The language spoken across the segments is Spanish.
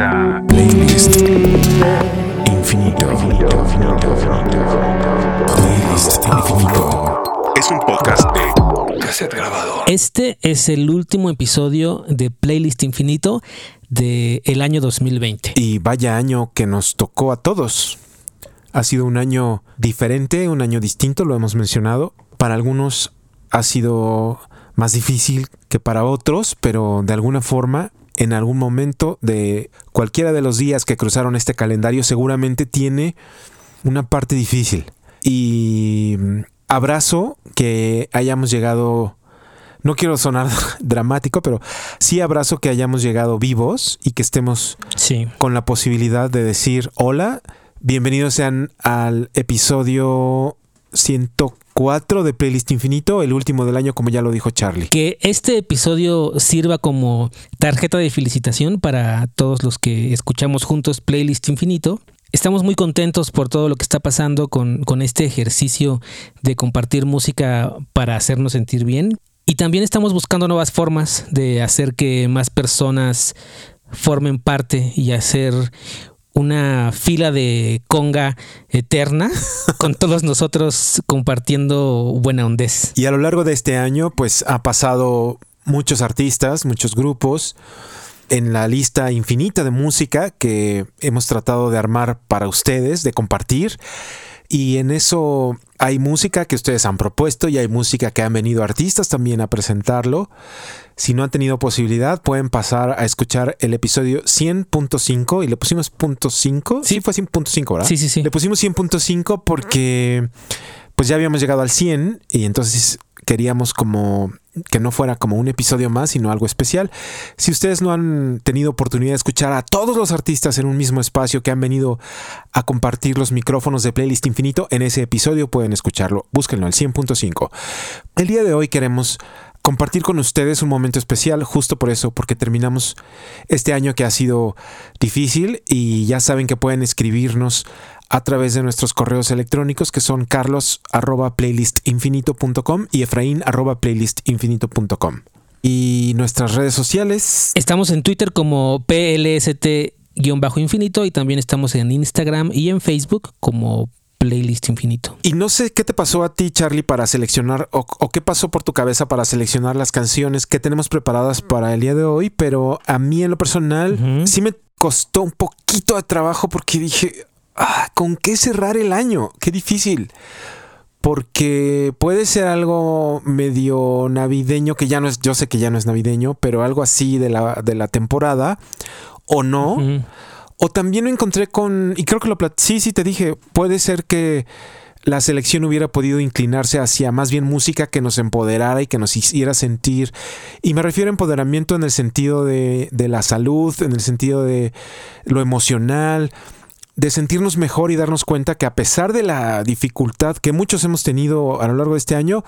a Playlist Infinito. Playlist Infinito. Es un podcast de cassette grabado. Este es el último episodio de Playlist Infinito del año 2020. Y vaya año que nos tocó a todos. Ha sido un año diferente, un año distinto, lo hemos mencionado. Para algunos ha sido más difícil que para otros, pero de alguna forma, en algún momento de cualquiera de los días que cruzaron este calendario, seguramente tiene una parte difícil. Y mm, abrazo que hayamos llegado, no quiero sonar dramático, pero sí abrazo que hayamos llegado vivos y que estemos Sí. con la posibilidad de decir hola, bienvenidos sean al episodio 104 de Playlist Infinito, el último del año como ya lo dijo Charlie. Que este episodio sirva como tarjeta de felicitación para todos los que escuchamos juntos Playlist Infinito. Estamos muy contentos por todo lo que está pasando con, con este ejercicio de compartir música para hacernos sentir bien. Y también estamos buscando nuevas formas de hacer que más personas formen parte y hacer una fila de conga eterna con todos nosotros compartiendo buena ondez. Y a lo largo de este año, pues ha pasado muchos artistas, muchos grupos en la lista infinita de música que hemos tratado de armar para ustedes, de compartir. Y en eso hay música que ustedes han propuesto y hay música que han venido artistas también a presentarlo. Si no han tenido posibilidad, pueden pasar a escuchar el episodio 100.5 y le pusimos punto .5. Sí, fue 100.5, ¿verdad? Sí, sí, sí. Le pusimos 100.5 porque pues ya habíamos llegado al 100 y entonces queríamos como que no fuera como un episodio más, sino algo especial. Si ustedes no han tenido oportunidad de escuchar a todos los artistas en un mismo espacio que han venido a compartir los micrófonos de Playlist Infinito, en ese episodio pueden escucharlo. Búsquenlo, el 100.5. El día de hoy queremos compartir con ustedes un momento especial, justo por eso, porque terminamos este año que ha sido difícil y ya saben que pueden escribirnos a través de nuestros correos electrónicos que son carlos arroba playlistinfinito.com y efraín arroba. Y nuestras redes sociales, Estamos en Twitter como PLST-infinito y también estamos en Instagram y en Facebook como Playlist Infinito. Y no sé qué te pasó a ti, Charlie, para seleccionar o, o, qué pasó por tu cabeza para seleccionar las canciones que tenemos preparadas para el día de hoy, pero a mí en lo personal sí me costó un poquito de trabajo porque dije, ah, ¿con qué cerrar el año? Qué difícil. Porque puede ser algo medio navideño, que ya no es, yo sé que ya no es navideño, pero algo así de la, de la temporada, o no. O también me encontré con, y creo que lo sí, sí te dije, puede ser que la selección hubiera podido inclinarse hacia más bien música que nos empoderara y que nos hiciera sentir, y me refiero a empoderamiento en el sentido de, de la salud, en el sentido de lo emocional, de sentirnos mejor y darnos cuenta que a pesar de la dificultad que muchos hemos tenido a lo largo de este año,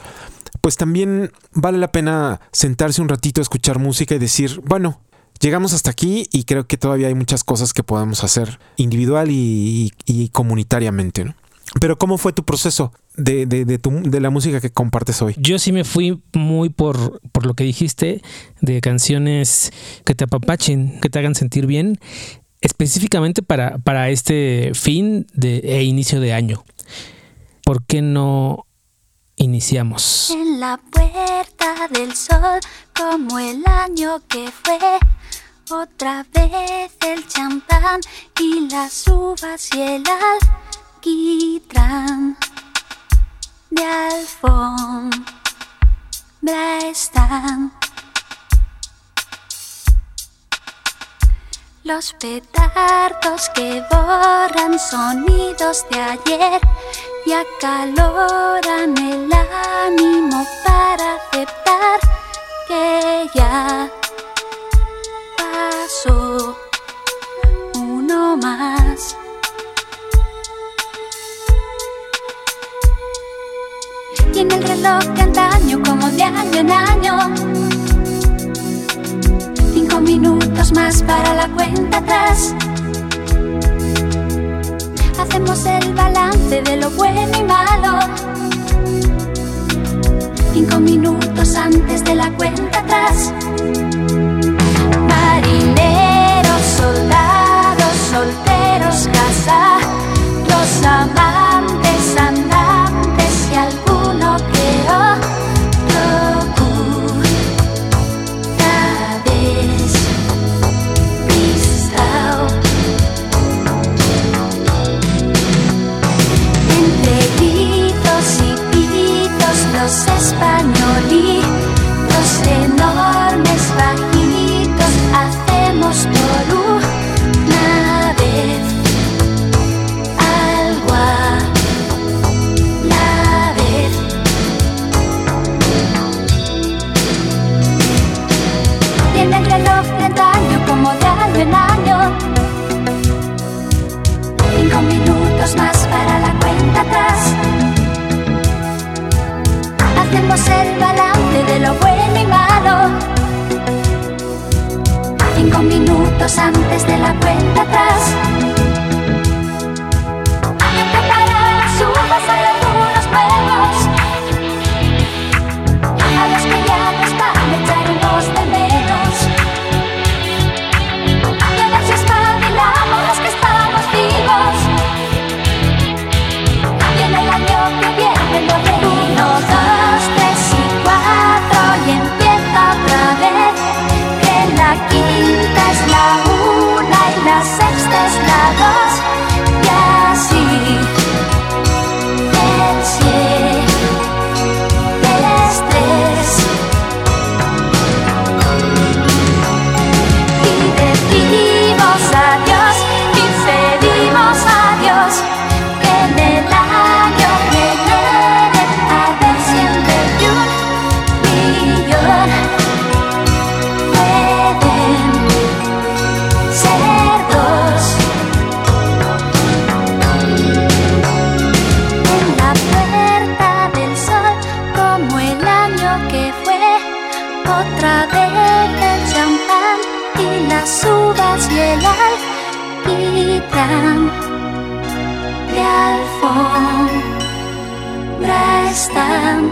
pues también vale la pena sentarse un ratito a escuchar música y decir, bueno, llegamos hasta aquí y creo que todavía hay muchas cosas que podemos hacer individual y, y- comunitariamente, ¿no? Pero ¿cómo fue tu proceso de, de- de tu- de la música que compartes hoy? Yo sí me fui muy por, por lo que dijiste de canciones que te apapachen, que te hagan sentir bien, específicamente para, para este fin de, e inicio de año. ¿Por qué no iniciamos? En la puerta del sol, como el año que fue. Otra vez el champán y las uvas y el alquitrán. De alfombra están. Los petardos que borran sonidos de ayer y acaloran el ánimo para aceptar que ya pasó uno más. Y en el reloj de como de año en año, cinco minutos más para la cuenta atrás. El balance de lo bueno y malo. Cinco minutos antes de la cuenta atrás. Marinero, soldado. el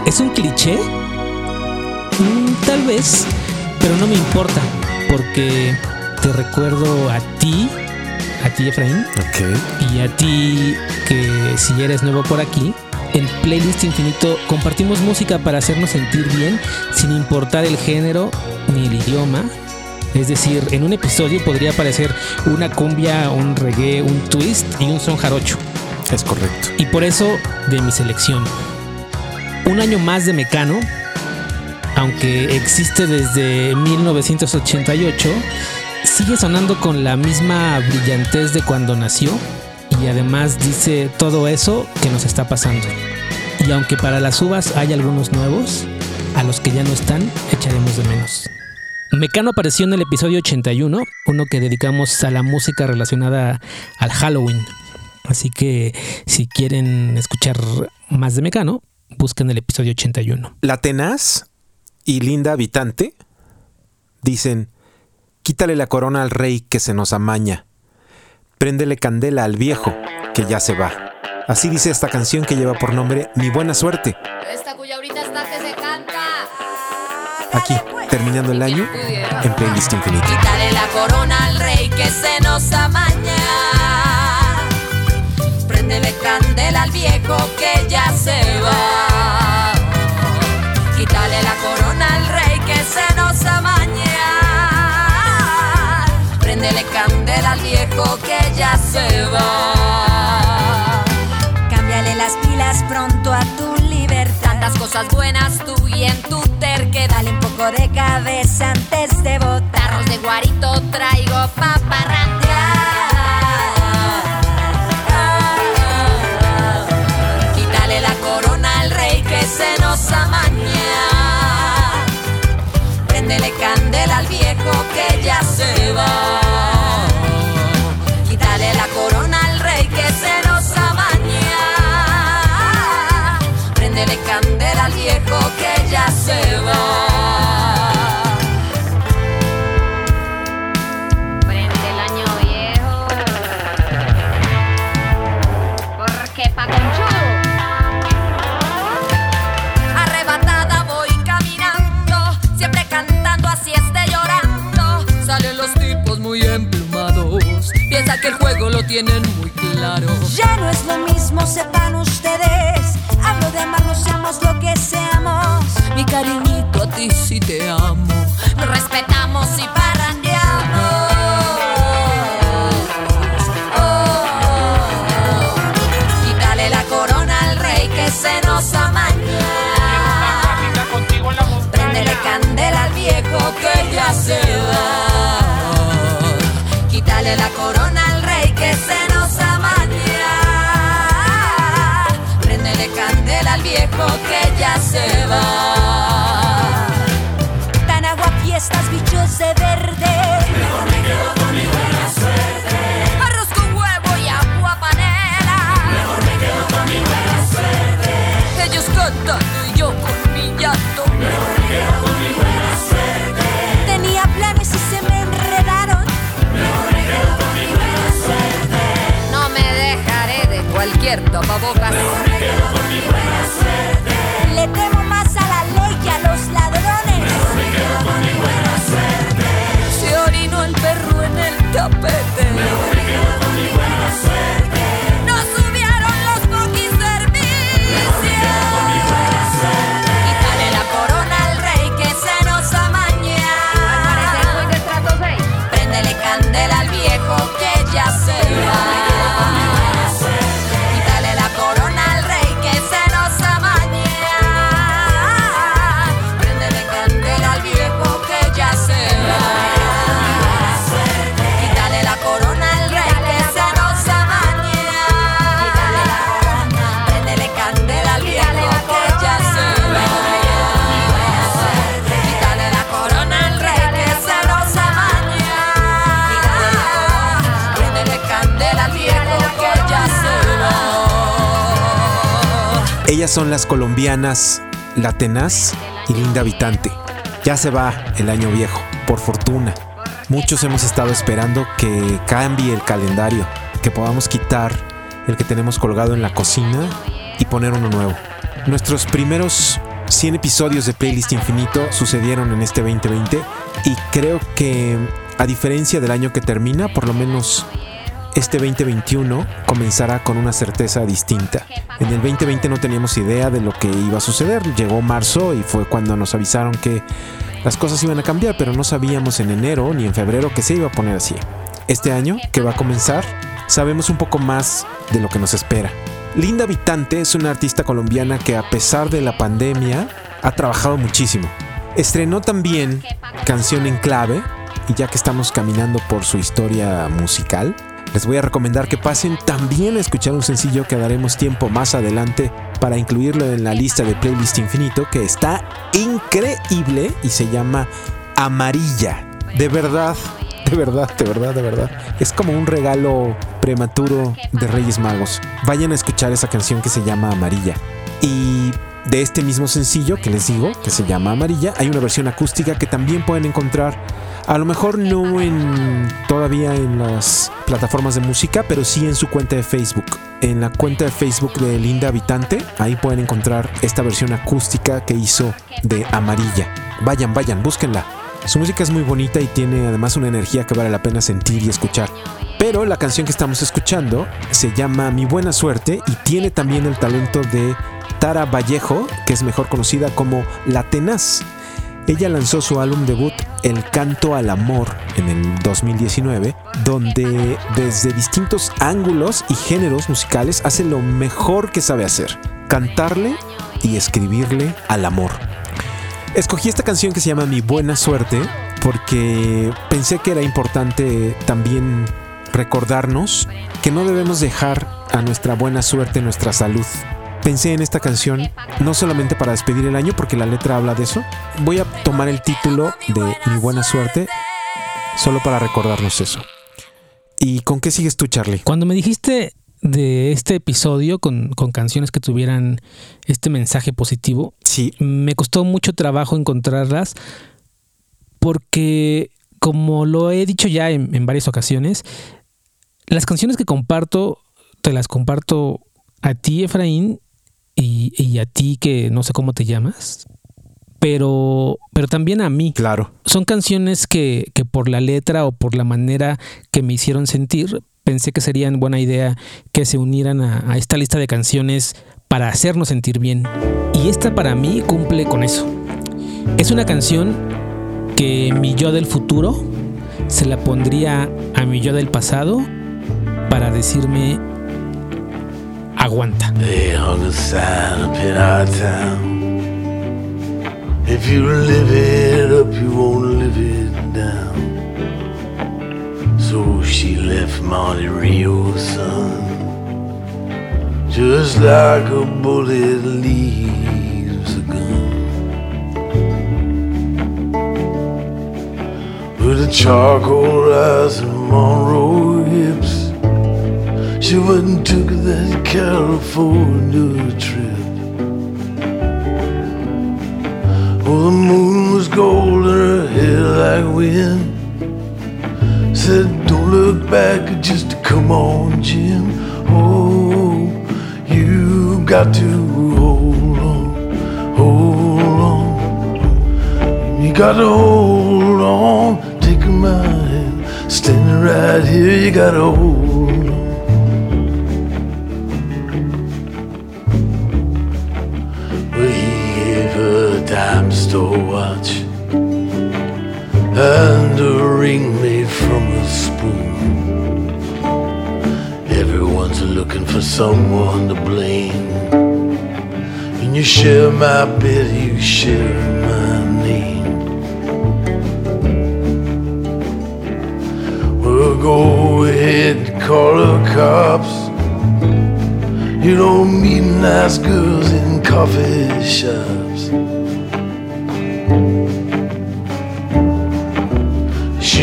¿Es un cliché? Mm, tal vez, pero no me importa, porque te recuerdo a ti, a ti Efraín, y a ti que si eres nuevo por aquí, en Playlist Infinito compartimos música para hacernos sentir bien sin importar el género ni el idioma. Es decir, en un episodio podría aparecer una cumbia, un reggae, un twist y un son jarocho. Es correcto. Y por eso de mi selección. Un año más de Mecano, aunque existe desde 1988, sigue sonando con la misma brillantez de cuando nació y además dice todo eso que nos está pasando. Y aunque para las uvas hay algunos nuevos, a los que ya no están echaremos de menos. Mecano apareció en el episodio 81, uno que dedicamos a la música relacionada al Halloween. Así que si quieren escuchar más de Mecano, busquen el episodio 81. La tenaz y linda habitante dicen: Quítale la corona al rey que se nos amaña. Préndele candela al viejo que ya se va. Así dice esta canción que lleva por nombre Mi buena suerte. Esta cuya ahorita está que se canta. Aquí, terminando el año en Playlist Infinito. Quítale la corona al rey que se nos amaña. Préndele candela al viejo que ya se va. Préndele candela al viejo que ya se va. Cámbiale las pilas pronto a tu libertad. Tantas cosas buenas tú y en tu terquedad. Dale un poco de cabeza antes de votar. Tarros de guarito traigo pa' parrandear. Quítale la corona al rey que se nos amaña. Préndele candela al viejo ya se va. Quítale la corona al rey que se nos amaña. Préndele candela al viejo que ya se va. Tienen muy claro. Ya no es lo mismo, sepan ustedes. Hablo de amarnos, seamos lo que seamos. Mi cariñito a ti sí te amo, nos respetamos y parrandeamos. Oh, quítale la corona al rey que se nos amaña. Préndele candela al viejo que ya se va. Quítale la corona viejo que ya se va. Tan agua fiestas, bichos de verde. Cualquier tapabocas. Le temo más a la ley que a los ladrones. Se orinó el perro en el tapete. Ellas son las colombianas La Tenaz y Linda Habitante. Ya se va el año viejo, por fortuna. Muchos hemos estado esperando que cambie el calendario, que podamos quitar el que tenemos colgado en la cocina y poner uno nuevo. Nuestros primeros 100 episodios de Playlist Infinito sucedieron en este 2020 y creo que a diferencia del año que termina, por lo menos este 2021 comenzará con una certeza distinta. En el 2020 no teníamos idea de lo que iba a suceder. Llegó marzo y fue cuando nos avisaron que las cosas iban a cambiar, pero no sabíamos en enero ni en febrero que se iba a poner así. Este año, que va a comenzar, sabemos un poco más de lo que nos espera. Linda Habitante es una artista colombiana que a pesar de la pandemia ha trabajado muchísimo. Estrenó también Canción en Clave y ya que estamos caminando por su historia musical, les voy a recomendar que pasen también a escuchar un sencillo que daremos tiempo más adelante para incluirlo en la lista de playlist infinito que está increíble y se llama Amarilla. De verdad, de verdad, de verdad, de verdad. Es como un regalo prematuro de Reyes Magos. Vayan a escuchar esa canción que se llama Amarilla. Y de este mismo sencillo que les digo, que se llama Amarilla, hay una versión acústica que también pueden encontrar. A lo mejor no en todavía en las plataformas de música, pero sí en su cuenta de Facebook. En la cuenta de Facebook de Linda Habitante, ahí pueden encontrar esta versión acústica que hizo de Amarilla. Vayan, vayan, búsquenla. Su música es muy bonita y tiene además una energía que vale la pena sentir y escuchar. Pero la canción que estamos escuchando se llama Mi Buena Suerte y tiene también el talento de Tara Vallejo, que es mejor conocida como La Tenaz. Ella lanzó su álbum debut El Canto al Amor en el 2019, donde desde distintos ángulos y géneros musicales hace lo mejor que sabe hacer, cantarle y escribirle al amor. Escogí esta canción que se llama Mi Buena Suerte porque pensé que era importante también recordarnos que no debemos dejar a nuestra buena suerte nuestra salud. Pensé en esta canción no solamente para despedir el año porque la letra habla de eso. Voy a tomar el título de Mi Buena Suerte solo para recordarnos eso. ¿Y con qué sigues tú, Charlie? Cuando me dijiste de este episodio con, con canciones que tuvieran este mensaje positivo, Sí, me costó mucho trabajo encontrarlas porque, como lo he dicho ya en, en varias ocasiones, las canciones que comparto, te las comparto a ti, Efraín, y, y a ti que no sé cómo te llamas, pero, pero también a mí. claro. Son canciones que, que por la letra o por la manera que me hicieron sentir, pensé que serían buena idea que se unieran a, a esta lista de canciones para hacernos sentir bien. Y esta para mí cumple con eso. Es una canción que mi yo del futuro se la pondría a mi yo del pasado para decirme town. If you live it up, you won't live it down. So she left Monte Rio, son. Just like a bullet leaves a gun. With a charcoal eyes and Monroe hips. She went and took that California trip. Oh, the moon was gold and her hair like wind. Said, don't look back, just come on, Jim. Oh, you got to hold on, hold on. You got to hold on, take my hand, standing right here. You got to hold dime store watch and a ring made from a spoon. Everyone's looking for someone to blame. And you share my bed, you share my name. Well, go ahead, call the cops. You don't meet nice girls in coffee shops.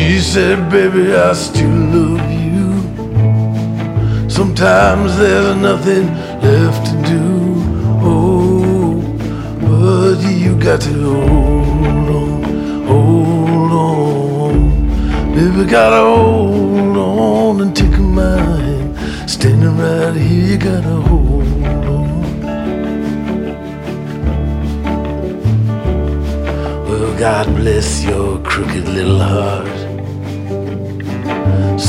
She said, Baby, I still love you. Sometimes there's nothing left to do. Oh, but you got to hold on, hold on. Baby, gotta hold on and take my hand. Standing right here, you gotta hold on. Well, God bless your crooked little heart.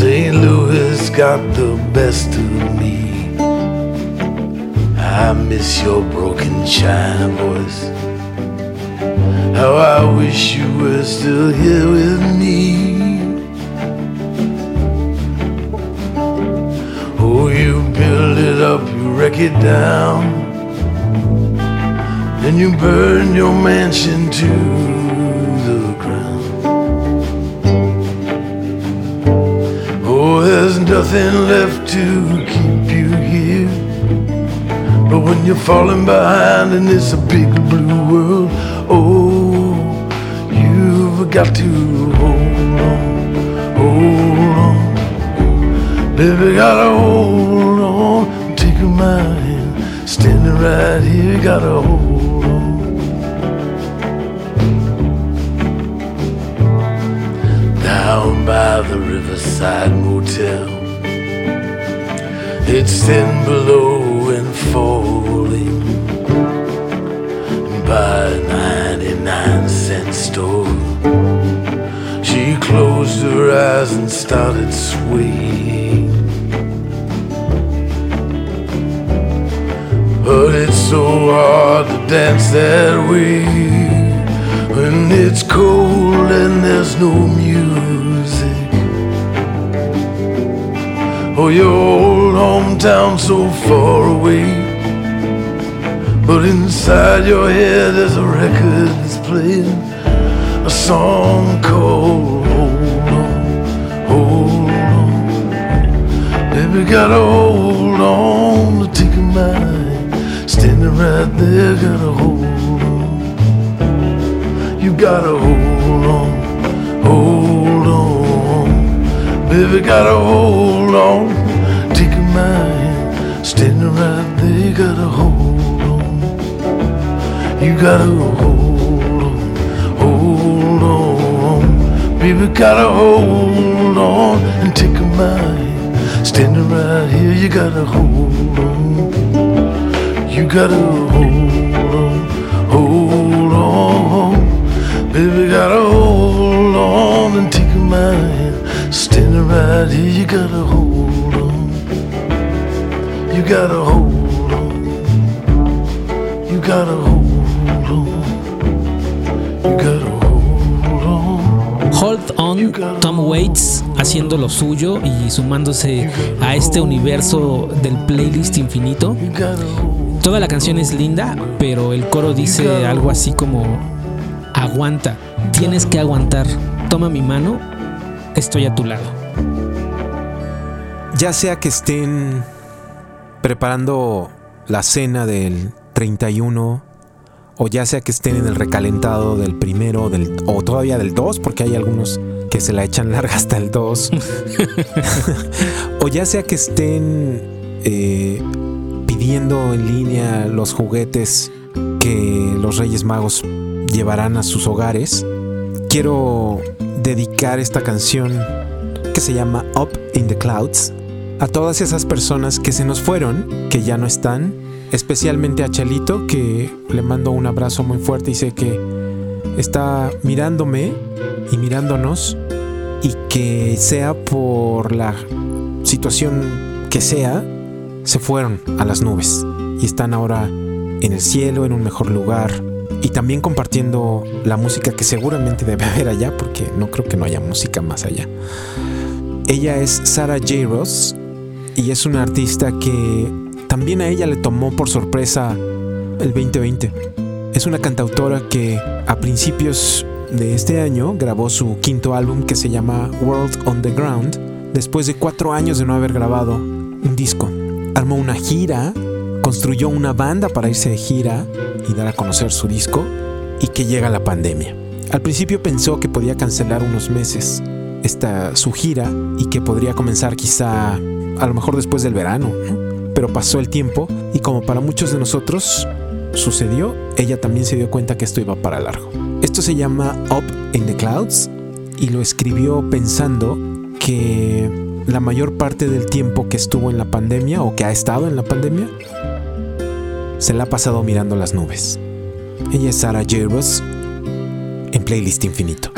St. Louis got the best of me. I miss your broken china voice. How I wish you were still here with me. Oh, you build it up, you wreck it down. Then you burn your mansion to there's nothing left to keep you here. But when you're falling behind in this big blue world, oh, you've got to hold on, hold on. Baby, gotta hold on, take my hand, standing right here, gotta hold Down by the riverside motel, it's thin below and falling by a 99 cent store. She closed her eyes and started swaying. But it's so hard to dance that way when it's cold and there's no music. Oh, your old hometown so far away. But inside your head there's a record that's playing a song called Hold On, Hold On. Baby, gotta hold on to take my hand. Standing right there, gotta hold. You gotta hold on, hold on. Baby, gotta hold on, take my hand. Standing right there, gotta hold on. You gotta hold on, hold on. Baby, gotta hold on and take my hand. Standing right here, you gotta hold on. You gotta hold Baby, hold on and take my hand. Standing right here, you gotta hold on. You gotta hold on. You gotta hold on. You gotta hold on. Tom Waits haciendo lo suyo y sumándose a este universo del playlist infinito. Toda la canción es linda, pero el coro dice algo así como, aguanta, tienes que aguantar, toma mi mano, estoy a tu lado. Ya sea que estén preparando la cena del 31 o ya sea que estén en el recalentado del primero del, o todavía del 2, porque hay algunos que se la echan larga hasta el 2. o ya sea que estén eh, pidiendo en línea los juguetes que los Reyes Magos llevarán a sus hogares, quiero dedicar esta canción que se llama Up in the Clouds a todas esas personas que se nos fueron, que ya no están especialmente a Chalito, que le mando un abrazo muy fuerte y sé que está mirándome y mirándonos y que sea por la situación que sea, se fueron a las nubes y están ahora en el cielo, en un mejor lugar y también compartiendo la música que seguramente debe haber allá porque no creo que no haya música más allá. Ella es Sarah J. Ross y es una artista que también a ella le tomó por sorpresa el 2020. Es una cantautora que a principios de este año grabó su quinto álbum que se llama World on the Ground, después de cuatro años de no haber grabado un disco. Armó una gira, construyó una banda para irse de gira y dar a conocer su disco, y que llega la pandemia. Al principio pensó que podía cancelar unos meses esta su gira y que podría comenzar quizá a lo mejor después del verano, ¿no? pero pasó el tiempo y como para muchos de nosotros sucedió, ella también se dio cuenta que esto iba para largo. Esto se llama Up in the Clouds y lo escribió pensando que la mayor parte del tiempo que estuvo en la pandemia o que ha estado en la pandemia se la ha pasado mirando las nubes. Ella es Sarah J. Ross en Playlist Infinito.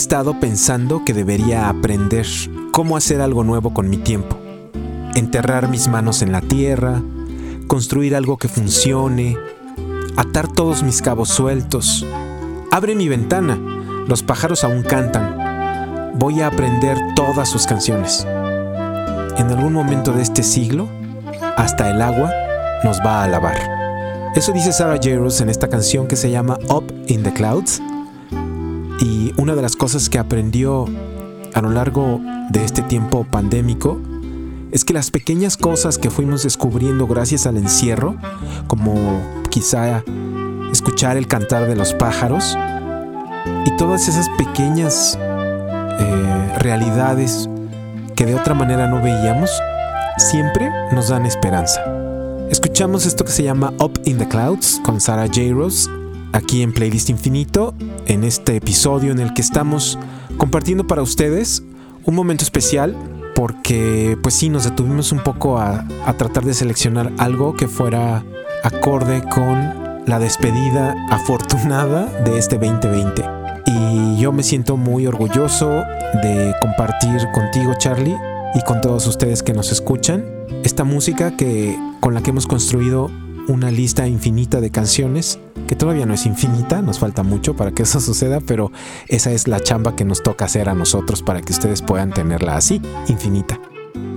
Estado pensando que debería aprender cómo hacer algo nuevo con mi tiempo. Enterrar mis manos en la tierra, construir algo que funcione, atar todos mis cabos sueltos. Abre mi ventana, los pájaros aún cantan. Voy a aprender todas sus canciones. En algún momento de este siglo, hasta el agua nos va a alabar. Eso dice Sarah J. Ross en esta canción que se llama Up in the Clouds. Una de las cosas que aprendió a lo largo de este tiempo pandémico es que las pequeñas cosas que fuimos descubriendo gracias al encierro, como quizá escuchar el cantar de los pájaros, y todas esas pequeñas eh, realidades que de otra manera no veíamos, siempre nos dan esperanza. Escuchamos esto que se llama Up in the Clouds con Sarah J. Ross aquí en Playlist Infinito, en este episodio en el que estamos compartiendo para ustedes un momento especial porque pues sí nos detuvimos un poco a, a tratar de seleccionar algo que fuera acorde con la despedida afortunada de este 2020. Y yo me siento muy orgulloso de compartir contigo, Charlie, y con todos ustedes que nos escuchan, esta música que con la que hemos construido una lista infinita de canciones, que todavía no es infinita, nos falta mucho para que eso suceda, pero esa es la chamba que nos toca hacer a nosotros para que ustedes puedan tenerla así, infinita.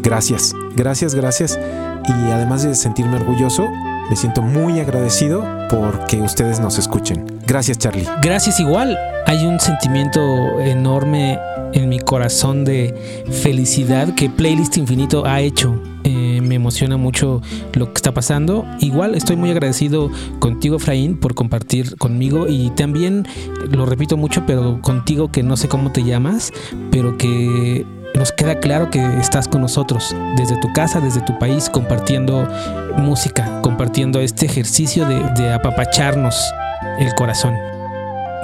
Gracias, gracias, gracias. Y además de sentirme orgulloso, me siento muy agradecido porque ustedes nos escuchen. Gracias, Charlie. Gracias igual. Hay un sentimiento enorme en mi corazón de felicidad que Playlist Infinito ha hecho. Eh, emociona mucho lo que está pasando. Igual estoy muy agradecido contigo, Fraín, por compartir conmigo y también, lo repito mucho, pero contigo que no sé cómo te llamas, pero que nos queda claro que estás con nosotros desde tu casa, desde tu país, compartiendo música, compartiendo este ejercicio de, de apapacharnos el corazón.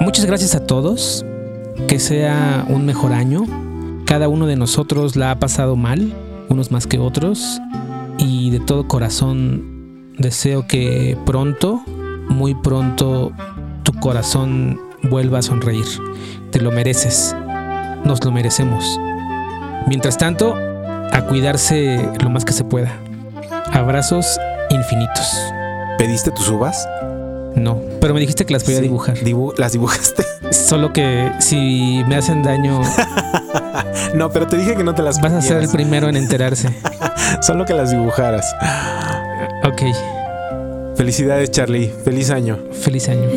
Muchas gracias a todos, que sea un mejor año. Cada uno de nosotros la ha pasado mal, unos más que otros, y de todo corazón deseo que pronto, muy pronto, tu corazón vuelva a sonreír. Te lo mereces, nos lo merecemos. Mientras tanto, a cuidarse lo más que se pueda. Abrazos infinitos. ¿Pediste tus uvas? No, pero me dijiste que las podía Sí. dibujar. Dibu- ¿Las dibujaste? Solo que si me hacen daño, no, pero te dije que no te las vas a ser el primero en enterarse. Solo que las dibujaras. Ok, Felicidades, Charlie. Feliz año. feliz año.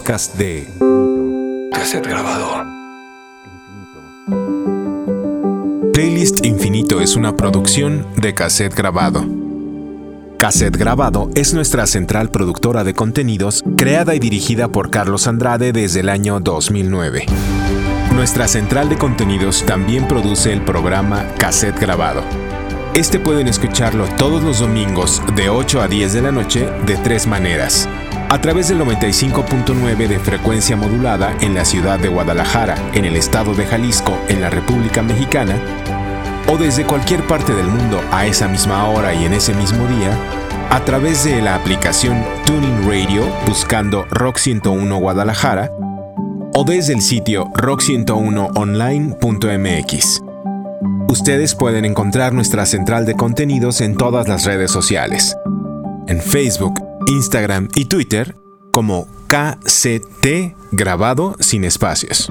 Podcast de cassette grabado. Playlist Infinito es una producción de cassette grabado. Cassette Grabado es nuestra central productora de contenidos creada y dirigida por Carlos Andrade desde el año 2009. Nuestra central de contenidos también produce el programa Cassette Grabado. Este pueden escucharlo todos los domingos de 8 a 10 de la noche de tres maneras. A través del 95.9 de frecuencia modulada en la ciudad de Guadalajara, en el estado de Jalisco, en la República Mexicana, o desde cualquier parte del mundo a esa misma hora y en ese mismo día, a través de la aplicación Tuning Radio buscando Rock 101 Guadalajara, o desde el sitio rock101online.mx. Ustedes pueden encontrar nuestra central de contenidos en todas las redes sociales. En Facebook, Instagram y Twitter como KCT grabado sin espacios.